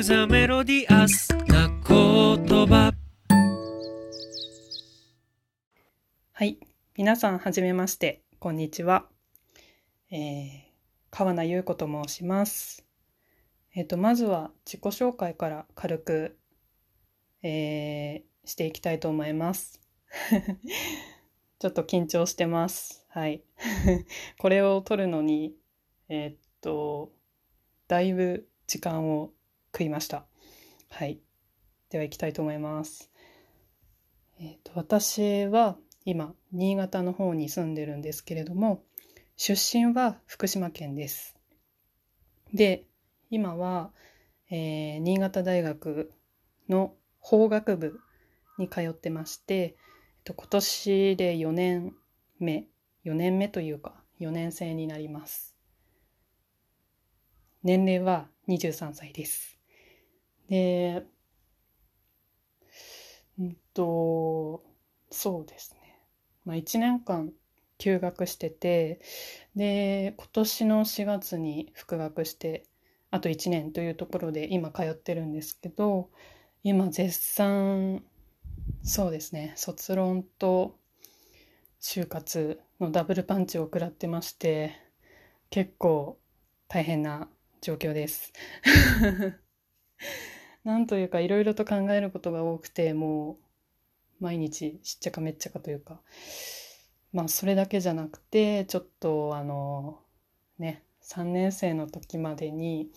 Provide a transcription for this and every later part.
クザメロディアスな言葉はい。皆さん、はじめまして。こんにちは。えー、川名優子と申します。えっ、と、まずは自己紹介から軽く、えー、していきたいと思います。ちょっと緊張してます。はい。これを撮るのに、えーっと、だいぶ時間を食いました。はい。では行きたいと思います。えっ、と、私は今、新潟の方に住んでるんですけれども、出身は福島県です。で、今は、えー新潟大学の法学部に通ってまして、えっと、今年で4年目、4年目というか、4年生になります。年齢は23歳です。で、うんと、そうですね。まあ、1年間休学してて、で、今年の4月に復学して、あと1年というところで今通ってるんですけど、今絶賛、そうですね、卒論と就活のダブルパンチを食らってまして、結構大変な状況です。なんというかいろいろと考えることが多くて、もう毎日しっちゃかめっちゃかというか、まあそれだけじゃなくて、ちょっとあの、ね、3年生の時までに、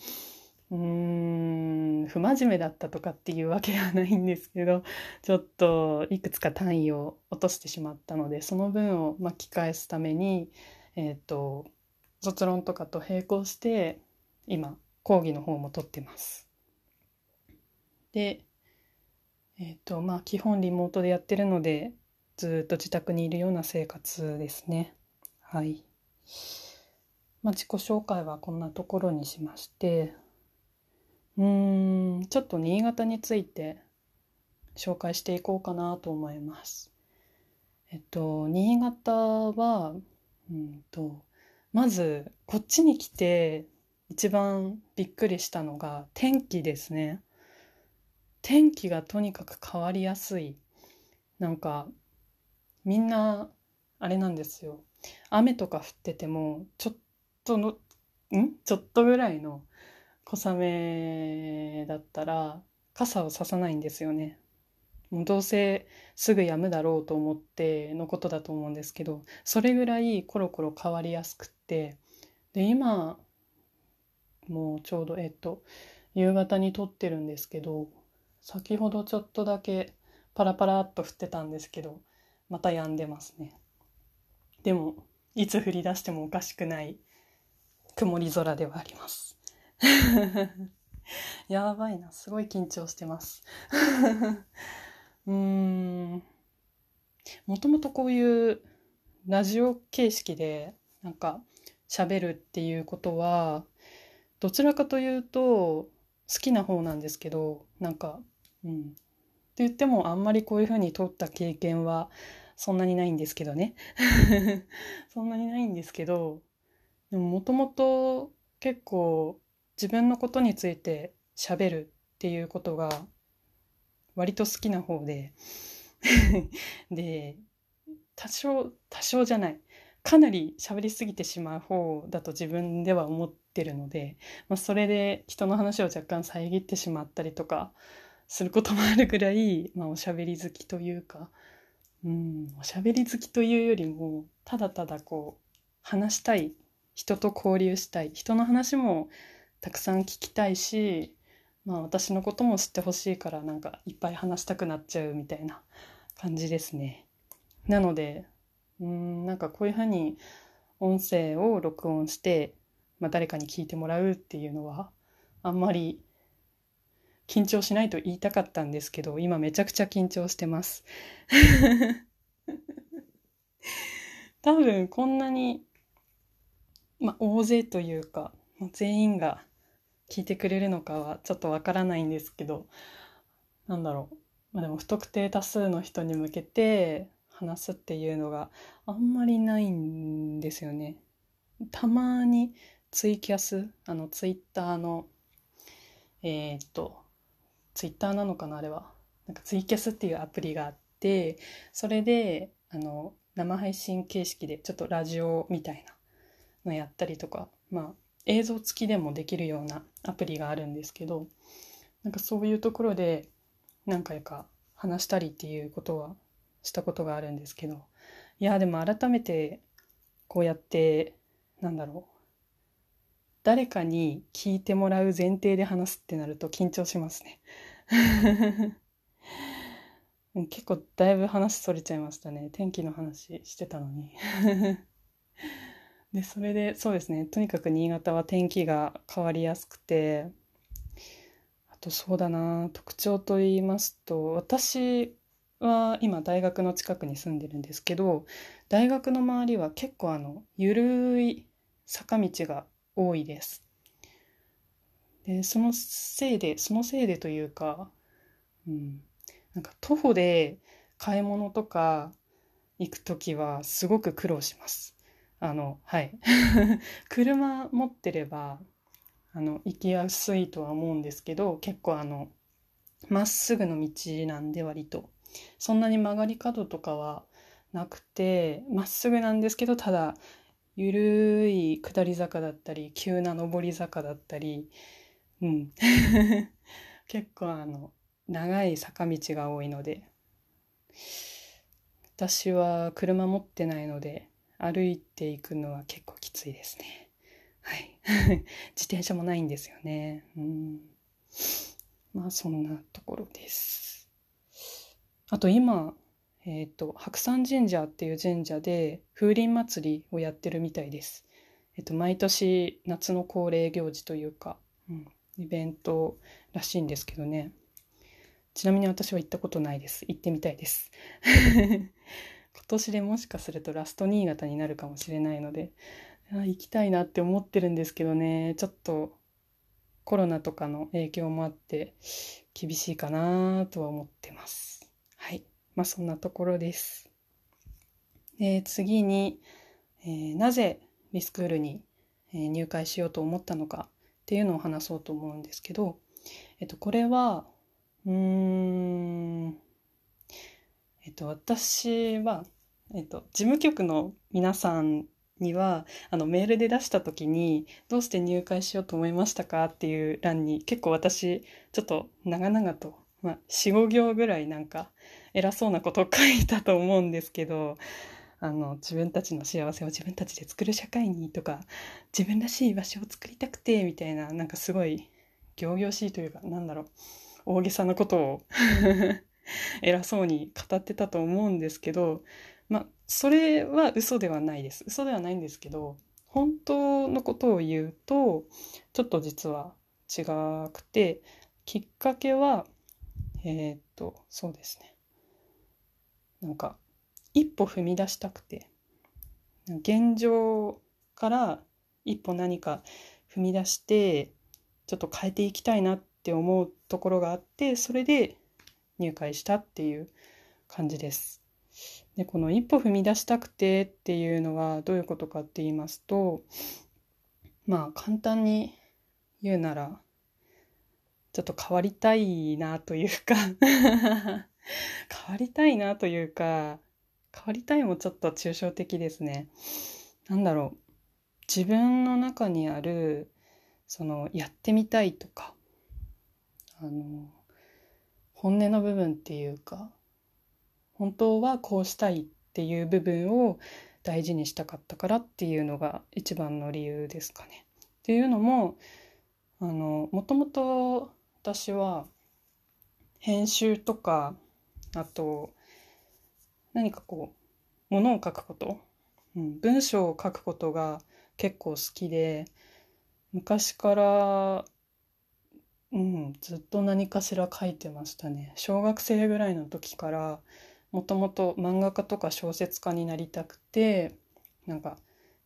うーん、不真面目だったとかっていうわけではないんですけど、ちょっといくつか単位を落としてしまったので、その分を巻き返すために、えっと、卒論とかと並行して、今、講義の方も取ってます。で、えっと、まあ、基本リモートでやってるので、ずっと自宅にいるような生活ですね。はい。まあ、自己紹介はこんなところにしまして、うーん、ちょっと新潟について紹介していこうかなと思います。えっと、新潟は、うんと、まず、こっちに来て一番びっくりしたのが天気ですね。天気がとにかく変わりやすい。なんか、みんな、あれなんですよ。雨とか降ってても、ちょっとの、ん？ちょっとぐらいの小雨だったら、傘をささないんですよね。もうどうせすぐ止むだろうと思ってのことだと思うんですけど、それぐらいコロコロ変わりやすくって、で、今、もうちょうど、えっと、夕方に撮ってるんですけど、先ほどちょっとだけパラパラっと降ってたんですけど、また止んでますね。でも、いつ降り出してもおかしくない曇り空ではあります。やばいな、すごい緊張してます。うーん。もともとこういうラジオ形式でなんか喋るっていうことは、どちらかというと好きな方なんですけど、なんか、うん。って言ってもあんまりこういうふうに撮った経験はそんなにないんですけどね。そんなにないんですけど、でももともと結構自分のことについて喋るっていうことが割と好きな方で、で、多少、多少じゃない。かなり喋りすぎてしまう方だと自分では思ってるので、まあ、それで人の話を若干遮ってしまったりとかすることもあるぐらい、まあ、おしゃべり好きというか、うん、おしゃべり好きというよりも、ただただこう、話したい、人と交流したい、人の話もたくさん聞きたいし、まあ私のことも知ってほしいからなんかいっぱい話したくなっちゃうみたいな感じですね。なので、うん、なんかこういうふうに音声を録音して、まあ誰かに聞いてもらうっていうのは、あんまり緊張しないと言いたかったんですけど、今めちゃくちゃ緊張してます。多分こんなに、まあ大勢というか、ま全員が聞いてくれるのかはちょっとわからないんですけど、なんだろう。まあでも不特定多数の人に向けて話すっていうのがあんまりないんですよね。たまにツイキャス、あのツイッターの、えーっと、ツイッターなのかなあれは。なんかツイキャスっていうアプリがあって、それで、あの、生配信形式でちょっとラジオみたいなのやったりとか、まあ、映像付きでもできるようなアプリがあるんですけど、なんかそういうところで何回か話したりっていうことはしたことがあるんですけど、いや、でも改めてこうやって、なんだろう。誰かに聞いてもらう前提で話すってなると緊張しますね。結構だいぶ話それちゃいましたね。天気の話してたのに。で、それで、そうですね。とにかく新潟は天気が変わりやすくて、あとそうだな、特徴と言いますと、私は今大学の近くに住んでるんですけど、大学の周りは結構あの、ゆるい坂道が多いです。で、そのせいで、そのせいでというか、うん、なんか徒歩で買い物とか行くときはすごく苦労します。あの、はい。車持ってれば、あの、行きやすいとは思うんですけど、結構あの、まっすぐの道なんで割と。そんなに曲がり角とかはなくて、まっすぐなんですけど、ただ、ゆるい下り坂だったり、急な上り坂だったり、うん。結構あの、長い坂道が多いので、私は車持ってないので、歩いていくのは結構きついですね。はい。自転車もないんですよね。うん。まあそんなところです。あと今、えっと、白山神社っていう神社で風鈴祭りをやってるみたいです。えっと、毎年夏の恒例行事というか、うん、イベントらしいんですけどね。ちなみに私は行ったことないです。行ってみたいです。今年でもしかするとラスト新潟になるかもしれないので、行きたいなって思ってるんですけどね、ちょっとコロナとかの影響もあって厳しいかなとは思ってます。まあそんなところです。で、次に、えーなぜリスクールに入会しようと思ったのかっていうのを話そうと思うんですけど、えっと、これは、うーん、えっと、私は、えっと、事務局の皆さんには、あの、メールで出したときに、どうして入会しようと思いましたかっていう欄に、結構私、ちょっと長々と、まあ、4、5行ぐらいなんか、偉そうなことを書いたと思うんですけど、あの、自分たちの幸せを自分たちで作る社会にとか、自分らしい場所を作りたくて、みたいな、なんかすごい、仰々しいというか、なんだろう、大げさなことを 偉そうに語ってたと思うんですけど、まあ、それは嘘ではないです。嘘ではないんですけど、本当のことを言うと、ちょっと実は違くて、きっかけは、えーっと、そうですね。なんか、一歩踏み出したくて、現状から一歩何か踏み出して、ちょっと変えていきたいなって思うところがあって、それで入会したっていう感じです。で、この一歩踏み出したくてっていうのはどういうことかって言いますと、まあ簡単に言うなら、ちょっと変わりたいなというか 変わりたいなというか、変わりたいもちょっと抽象的ですね。なんだろう。自分の中にある、その、やってみたいとか、あの、本音の部分っていうか、本当はこうしたいっていう部分を大事にしたかったからっていうのが一番の理由ですかね。っていうのも、あの、もともと私は編集とか、あと、何かこう、ものを書くこと、うん、文章を書くことが結構好きで、昔から、うん、ずっと何かしら書いてましたね。小学生ぐらいの時から、もともと漫画家とか小説家になりたくて、なんか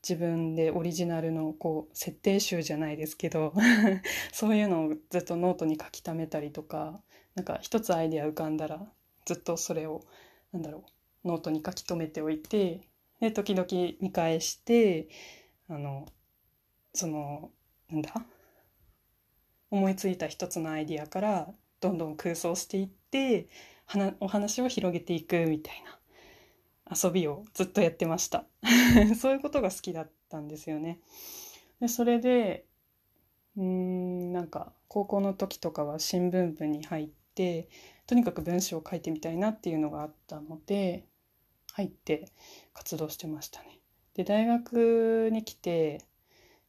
自分でオリジナルのこう設定集じゃないですけど そういうのをずっとノートに書き溜めたりとか、なんか一つアイデア浮かんだらずっとそれを、なんだろう、ノートに書き留めておいて、で、時々見返して、あの、その、なんだ？思いついた一つのアイディアからどんどん空想していってお話を広げていくみたいな遊びをずっとやってました。そういうことが好きだったんですよね。でそれでうーんなんか高校の時とかは新聞部に入ってとにかく文章を書いてみたいなっていうのがあったので入って活動してましたね。で大学に来て、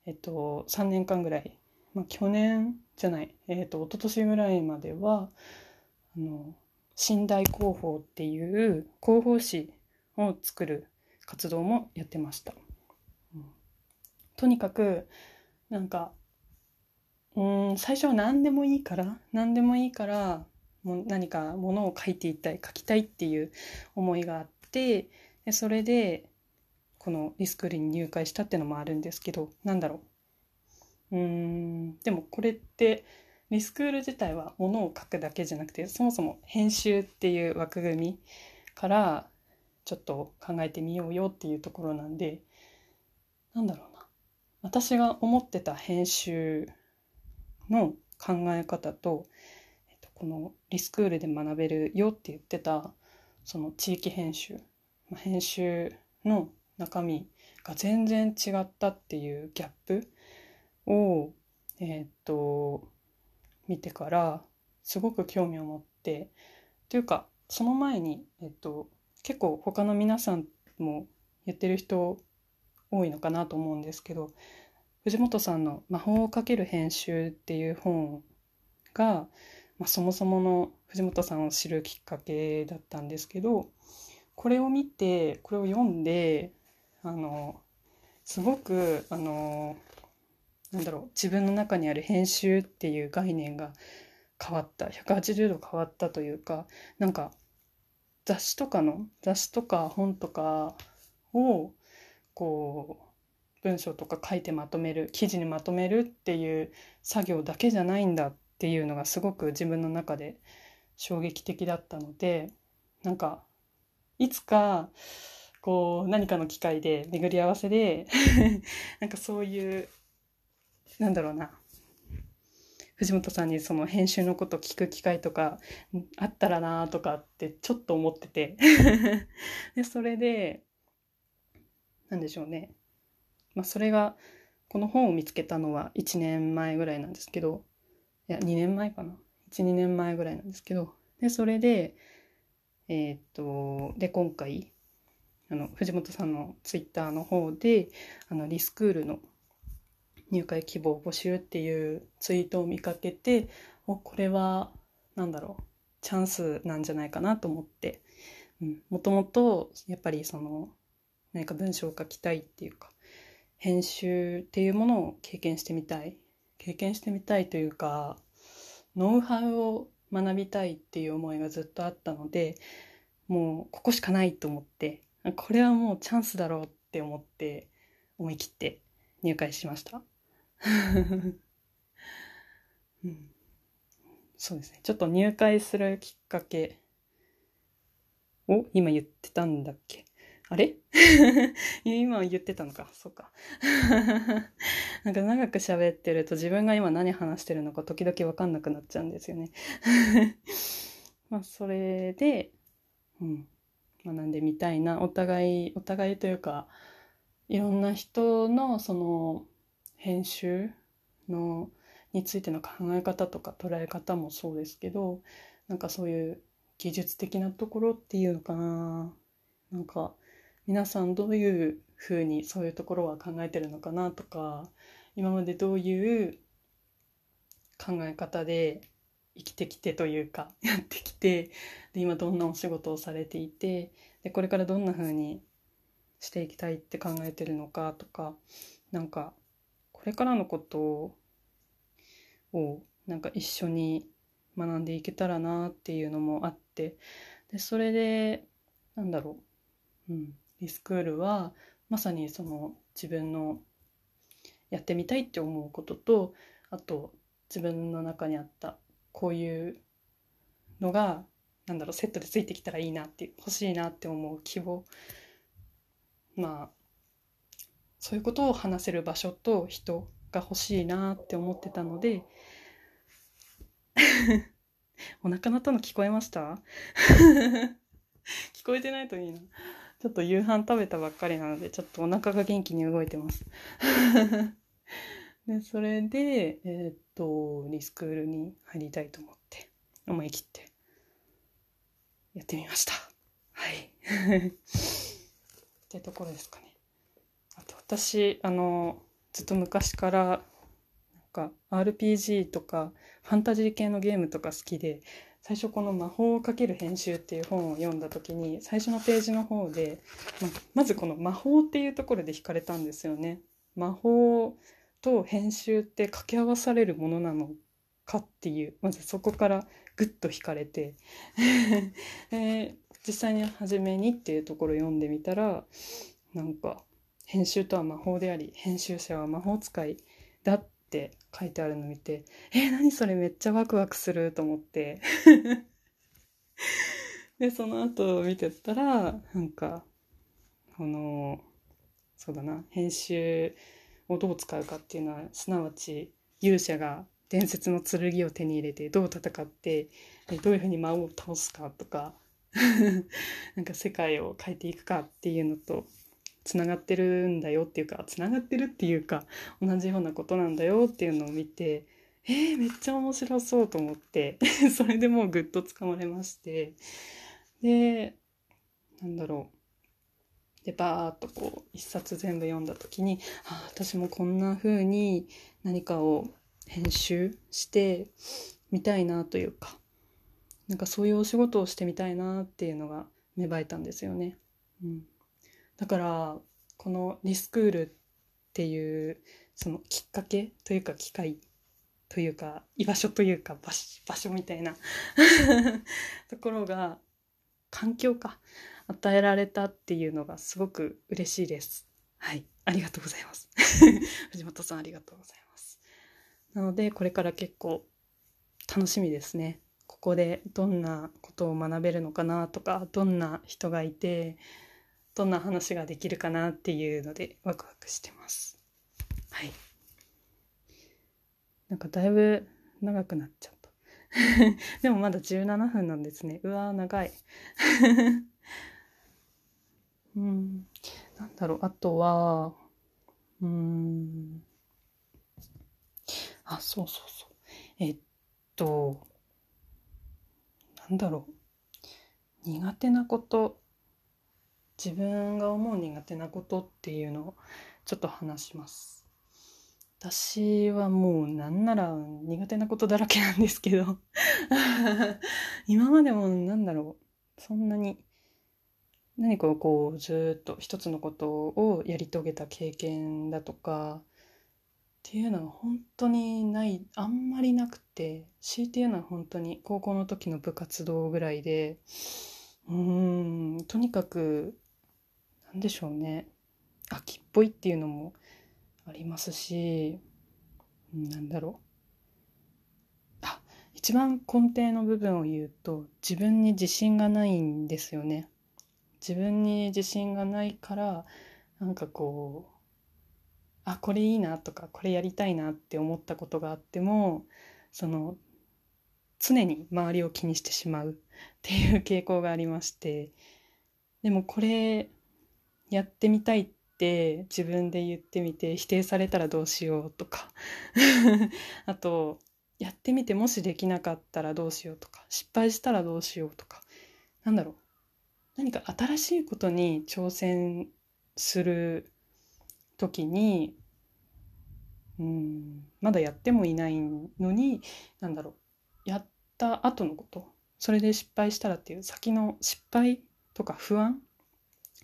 えっと、3年間ぐらい、まあ、去年じゃない、えっと、一昨年ぐらいまではあの寝台広報っていう広報誌を作る活動もやってました。うん、とにかくなんかうん最初は何でもいいから何でもいいからも何かものを書いていたい書きたいっていう思いがあってでそれでこのリスクールに入会したっていうのもあるんですけどなんだろう。うん。でもこれってリスクール自体はものを書くだけじゃなくてそもそも編集っていう枠組みからちょっと考えてみようよっていうところなんでなんだろうな。私が思ってた編集の考え方、と、このリスクールで学べるよって言ってたその地域編集、まあ、編集の中身が全然違ったっていうギャップをえっと見てからすごく興味を持ってというかその前に、えっと、結構他の皆さんも言ってる人多いのかなと思うんですけど藤本さんの「魔法をかける編集」っていう本が、まあ、そもそもの藤本さんを知るきっかけだったんですけどこれを見てこれを読んであのすごくあのなんだろう自分の中にある編集っていう概念が変わった180度変わったというかなんか雑誌とかの雑誌とか本とかをこう文章とか書いてまとめる記事にまとめるっていう作業だけじゃないんだっていうのがすごく自分の中で衝撃的だったのでなんかいつかこう何かの機会で巡り合わせで なんかそういうなんだろうな藤本さんにその編集のこと聞く機会とかあったらなとかってちょっと思ってて でそれでなんでしょうね。まあそれがこの本を見つけたのは1年前ぐらいなんですけどや2年前かな。12年前ぐらいなんですけど。でそれでえー、っとで今回あの藤本さんのツイッターの方であのリスクールの入会希望募集っていうツイートを見かけておこれは何だろうチャンスなんじゃないかなと思って、うん、もともとやっぱりその何か文章を書きたいっていうか編集っていうものを経験してみたい経験してみたいというかノウハウを学びたいっていう思いがずっとあったのでもうここしかないと思ってこれはもうチャンスだろうって思って思い切って入会しました。うん、そうですね。ちょっと入会するきっかけを今言ってたんだっけ？あれ？今言ってたのか。そうか。なんか長く喋ってると自分が今何話してるのか時々わかんなくなっちゃうんですよね。まあそれで、うん。学んでみたいな。お互い、お互いというか、いろんな人のその編集のについての考え方とか捉え方もそうですけどなんかそういう技術的なところっていうのかななんか皆さんどういうふうにそういうところは考えてるのかなとか今までどういう考え方で生きてきてというか やってきてで今どんなお仕事をされていてでこれからどんなふうにしていきたいって考えてるのかとかなんかこれからのことをなんか一緒に学んでいけたらなっていうのもあってでそれでなんだろう、うん、リスクールはまさにその自分のやってみたいって思うこととあと自分の中にあったこういうのがなんだろうセットでついてきたらいいなって欲しいなって思う希望まあそういうことを話せる場所と人が欲しいなって思ってたので お腹鳴ったの聞こえました？聞こえてないといいな。ちょっと夕飯食べたばっかりなので、ちょっとお腹が元気に動いてます。で、それで、えーっと、リスクールに入りたいと思って、思い切って、やってみました。はい。ってところですかね。あと、私、あの、ずっと昔から、なんか、RPG とか、ファンタジー系のゲームとか好きで、最初この魔法をかける編集っていう本を読んだ時に最初のページの方でままずこの魔法っていうところで惹かれたんですよね。魔法と編集って掛け合わされるものなのかっていうまずそこからグッと惹かれて で実際に初めにっていうところを読んでみたらなんか編集とは魔法であり編集者は魔法使いだっって書いてあるの見てえー、何それめっちゃワクワクすると思って。でその後見てたらなんかこのそうだな編集をどう使うかっていうのはすなわち勇者が伝説の剣を手に入れてどう戦ってどういうふうに魔王を倒すかとか なんか世界を変えていくかっていうのとつながってるんだよっていうかつながってるっていうか同じようなことなんだよっていうのを見てえー、めっちゃ面白そうと思って それでもうぐっとつかまれまして。でなんだろう。でバーッとこう一冊全部読んだ時にあ私もこんな風に何かを編集してみたいなというかなんかそういうお仕事をしてみたいなっていうのが芽生えたんですよね。うん、だからこのリスクールっていうそのきっかけというか機会というか居場所というか場所場所みたいな ところが環境か与えられたっていうのがすごく嬉しいです。はい、ありがとうございます。藤本さんありがとうございます。なのでこれから結構楽しみですね。ここでどんなことを学べるのかなとかどんな人がいてどんな話ができるかなっていうのでワクワクしてます。はい。なんかだいぶ長くなっちゃった。でもまだ17分なんですね。うわー長い。うん。なんだろう。あとは、うーん。あ、そうそうそう。えっと、なんだろう。苦手なこと、自分が思う苦手なことっていうのをちょっと話します。私はもうなんなら苦手なことだらけなんですけど。今までもなんだろう。そんなに何かをこうずっと一つのことをやり遂げた経験だとかっていうのは本当にない。あんまりなくて。強いて言うのは本当に高校の時の部活動ぐらいで。うーんとにかくなんでしょうね。秋っぽいっていうのもありますしなんだろう。あ一番根底の部分を言うと自分に自信がないんですよね。自分に自信がないからなんかこうあこれいいなとかこれやりたいなって思ったことがあってもその常に周りを気にしてしまうっていう傾向がありましてでもこれやってみたいって自分で言ってみて否定されたらどうしようとか。あとやってみてもしできなかったらどうしようとか。失敗したらどうしようとか。なんだろう。何か新しいことに挑戦する時にうんまだやってもいないのになんだろう。やった後のこと。それで失敗したらっていう先の失敗とか不安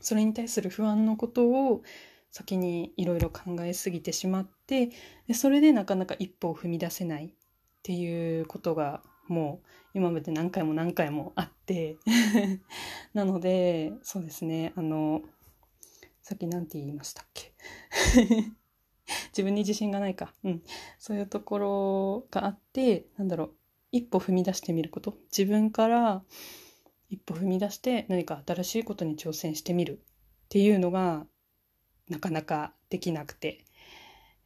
それに対する不安のことを先にいろいろ考えすぎてしまってでそれでなかなか一歩を踏み出せないっていうことがもう今まで何回も何回もあって なのでそうですねあのさっき何て言いましたっけ？自分に自信がないか。うん。そういうところがあってなんだろう一歩踏み出してみること。自分から一歩踏み出して何か新しいことに挑戦してみるっていうのがなかなかできなくて、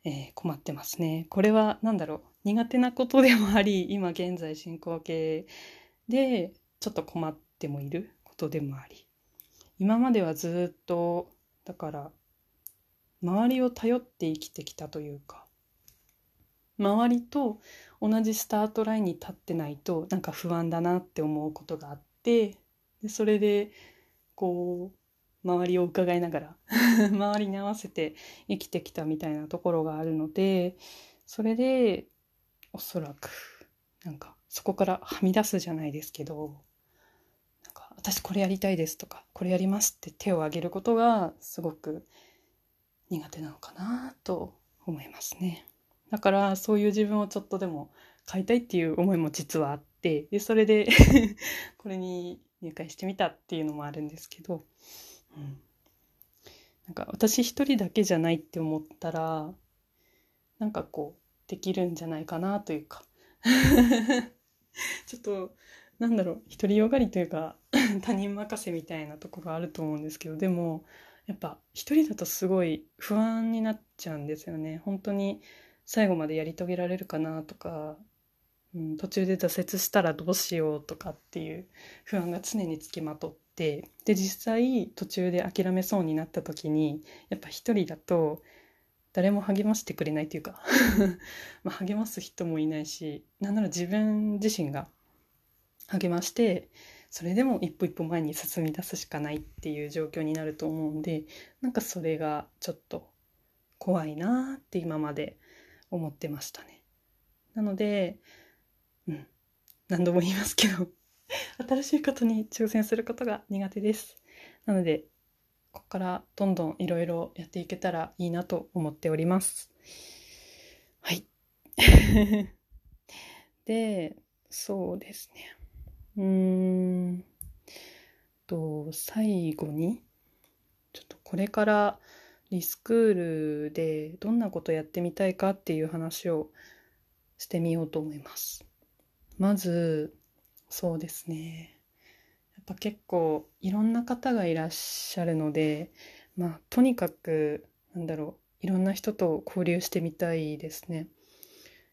えー困ってますね。これは何だろう苦手なことでもあり今現在進行形でちょっと困ってもいることでもあり今まではずっとだから周りを頼って生きてきたというか周りと同じスタートラインに立ってないとなんか不安だなって思うことがあってでそれでこう周りを伺いながら 周りに合わせて生きてきたみたいなところがあるのでそれでおそらくなんかそこからはみ出すじゃないですけどなんか私これやりたいですとかこれやりますって手を挙げることがすごく苦手なのかなと思いますね。だからそういう自分をちょっとでも変えたいっていう思いも実はあっでそれで これに入会してみたっていうのもあるんですけど、うん、なんか私一人だけじゃないって思ったらなんかこうできるんじゃないかなというか。ちょっとなんだろう独りよがりというか 他人任せみたいなとこがあると思うんですけどでもやっぱ一人だとすごい不安になっちゃうんですよね。本当に最後までやり遂げられるかなとか、うん、途中で挫折したらどうしようとかっていう不安が常につきまとってで実際途中で諦めそうになった時にやっぱ一人だと誰も励ましてくれないというか まあ励ます人もいないしなんなら自分自身が励ましてそれでも一歩一歩前に進み出すしかないっていう状況になると思うんでなんかそれがちょっと怖いなって今まで思ってましたね。なので、ん、何度も言いますけど 新しいことに挑戦することが苦手です。なので、ここからどんどんいろいろやっていけたらいいなと思っております。はい。で、そうですね。うーんと、最後に、ちょっとこれからリスクールでどんなことやってみたいかっていう話をしてみようと思います。まず、そうですね。やっぱ結構いろんな方がいらっしゃるので、まあとにかく、なんだろう、いろんな人と交流してみたいですね。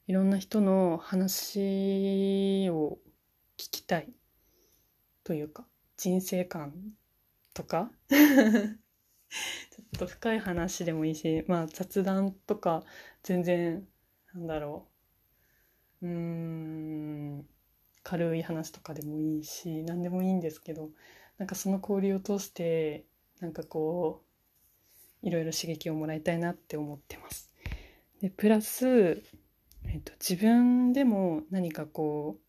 いろんな人の話を聞きたいというか、人生観とか ちょっと深い話でもいいし、まあ雑談とか全然、なんだろう。うん、軽い話とかでもいいし、何でもいいんですけど、なんかその交流を通して、なんかこう、いろいろ刺激をもらいたいなって思ってます。で、プラス、えっと、自分でも何かこう、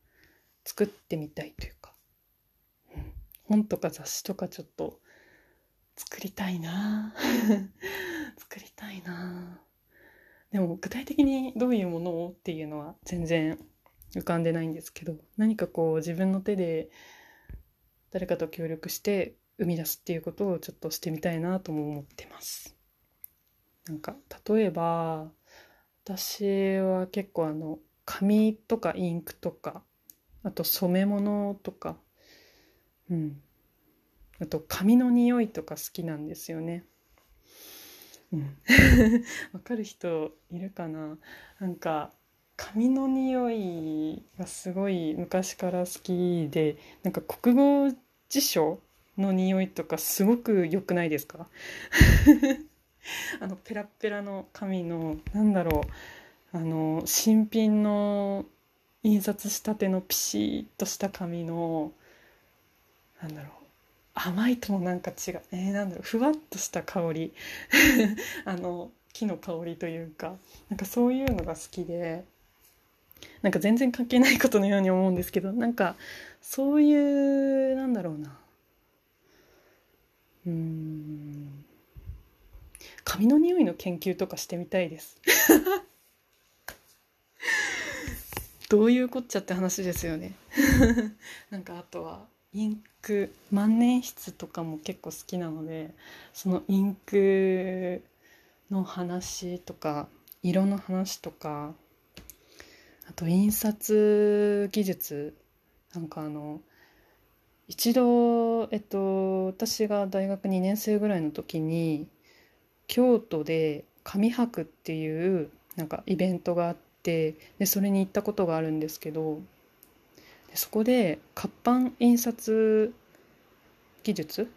作ってみたいというか、うん、本とか雑誌とかちょっと作りたいな 作りたいなでも具体的にどういうものをっていうのは全然浮かんでないんですけど何かこう自分の手で誰かと協力して生み出すっていうことをちょっとしてみたいなとも思ってますなんか例えば私は結構あの紙とかインクとかあと染め物とかうんあと髪の匂いとか好きなんですよね。うん、わかる人いるかな？なんか髪の匂いがすごい昔から好きでなんか国語辞書の匂いとかすごく良くないですか？あのペラペラの紙のなんだろうあの新品の印刷したてのピシッとした紙のなんだろう甘いともなんか違う。えー、なんだろう。ふわっとした香り。あの木の香りというか。なんかそういうのが好きで。なんか全然関係ないことのように思うんですけど。なんかそういうなんだろうな。うん。髪の匂いの研究とかしてみたいです。どういうこっちゃって話ですよね。なんかあとは。インク万年筆とかも結構好きなのでそのインクの話とか色の話とかあと印刷技術なんかあの一度、えっと、私が大学2年生ぐらいの時に京都で紙博っていうなんかイベントがあってでそれに行ったことがあるんですけどそこで活版印刷技術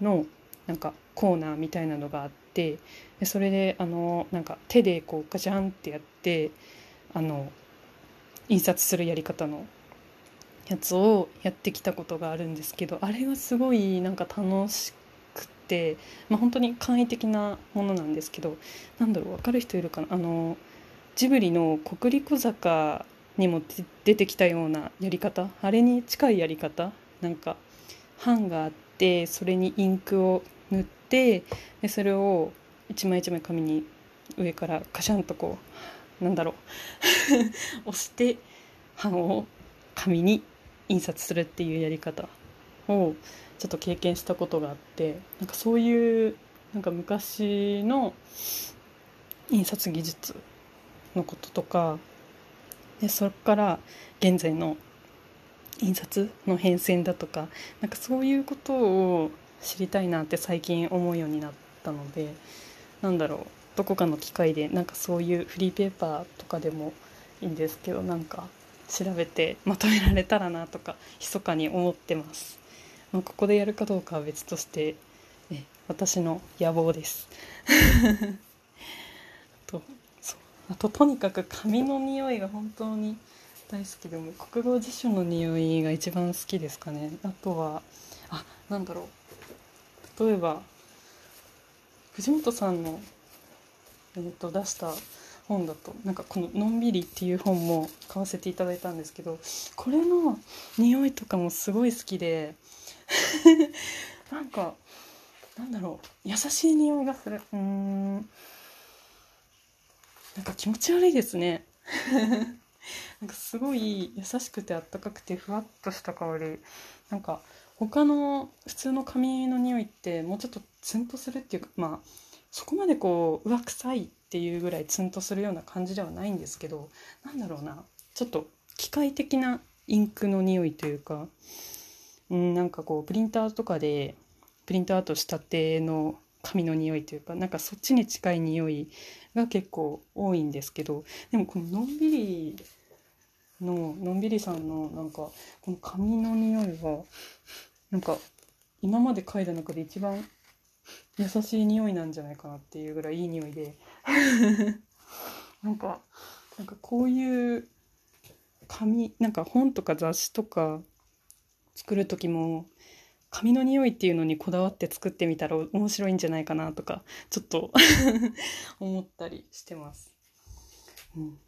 のなんかコーナーみたいなのがあってでそれであのなんか手でこうガチャンってやってあの印刷するやり方のやつをやってきたことがあるんですけどあれがすごいなんか楽しくて、まあ、本当に簡易的なものなんですけどなんだろう分かる人いるかな？あのジブリの「国立小坂」にも出てきたようなやり方？あれに近いやり方？なんか版があってそれにインクを塗ってでそれを一枚一枚紙に上からカシャンとこうなんだろう？押して版を紙に印刷するっていうやり方をちょっと経験したことがあってなんかそういうなんか昔の印刷技術のこととかでそこから現在の印刷の変遷だとかなんかそういうことを知りたいなって最近思うようになったのでなんだろうどこかの機会でなんかそういうフリーペーパーとかでもいいんですけどなんか調べてまとめられたらなとか密かに思ってます、まあ、ここでやるかどうかは別としてえ私の野望です。あととにかく紙の匂いが本当に大好きでも国語辞書の匂いが一番好きですかね。あとはあなんだろう。例えば藤本さんの、えー、と出した本だとなんかこの「のんびり」っていう本も買わせていただいたんですけどこれの匂いとかもすごい好きで なんかなんだろう。優しい匂いがする。うん。なんか気持ち悪いですね。なんかすごい優しくてあったかくてふわっとした香り。なんか他の普通の髪の匂いってもうちょっとツンとするっていうかまあそこまでこううわ臭いっていうぐらいツンとするような感じではないんですけどなんだろうな。ちょっと機械的なインクの匂いというか、うん、なんかこうプリンターとかでプリントアウトしたての紙の匂いというかなんかそっちに近い匂いが結構多いんですけどでもこののんびりののんびりさんのなんかこの紙の匂いはなんか今まで嗅いだ中で一番優しい匂いなんじゃないかなっていうぐらいいい匂いでなんかなんかこういう紙なんか本とか雑誌とか作る時も紙の匂いっていうのにこだわって作ってみたら面白いんじゃないかなとかちょっと 思ったりしてます。うん、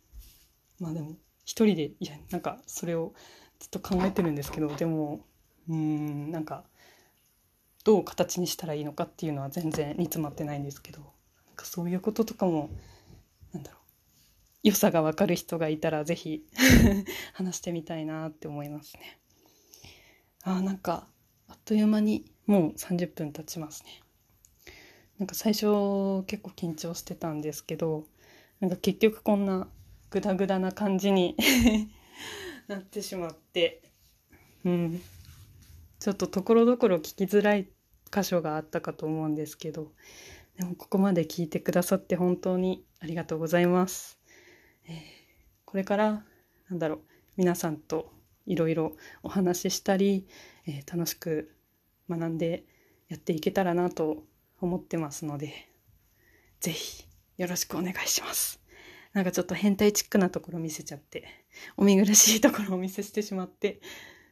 まあでも一人でいやなんかそれをずっと考えてるんですけどでもうんなんかどう形にしたらいいのかっていうのは全然煮詰まってないんですけどなんかそういうこととかもなんだろう良さが分かる人がいたら是非 話してみたいなって思いますね。あなんかあっという間にもう30分経ちますね。なんか最初結構緊張してたんですけどなんか結局こんなグダグダな感じに なってしまってうんちょっとところどころ聞きづらい箇所があったかと思うんですけどでもここまで聞いてくださって本当にありがとうございます。えー、これからなんだろう皆さんといろいろお話ししたりえー、楽しく学んでやっていけたらなと思ってますので、ぜひよろしくお願いします。なんかちょっと変態チックなところ見せちゃって、お見苦しいところをお見せしてしまって、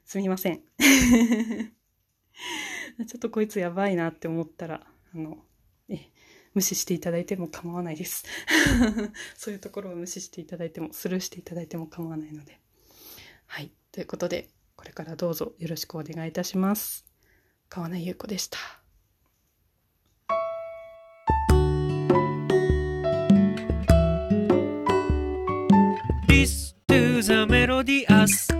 すみません。ちょっとこいつやばいなって思ったら、あの、え、無視していただいても構わないです。そういうところを無視していただいても、スルーしていただいても構わないので。はい。ということで、これからどうぞよろしくお願いいたします。川名優子でした。This to the melody as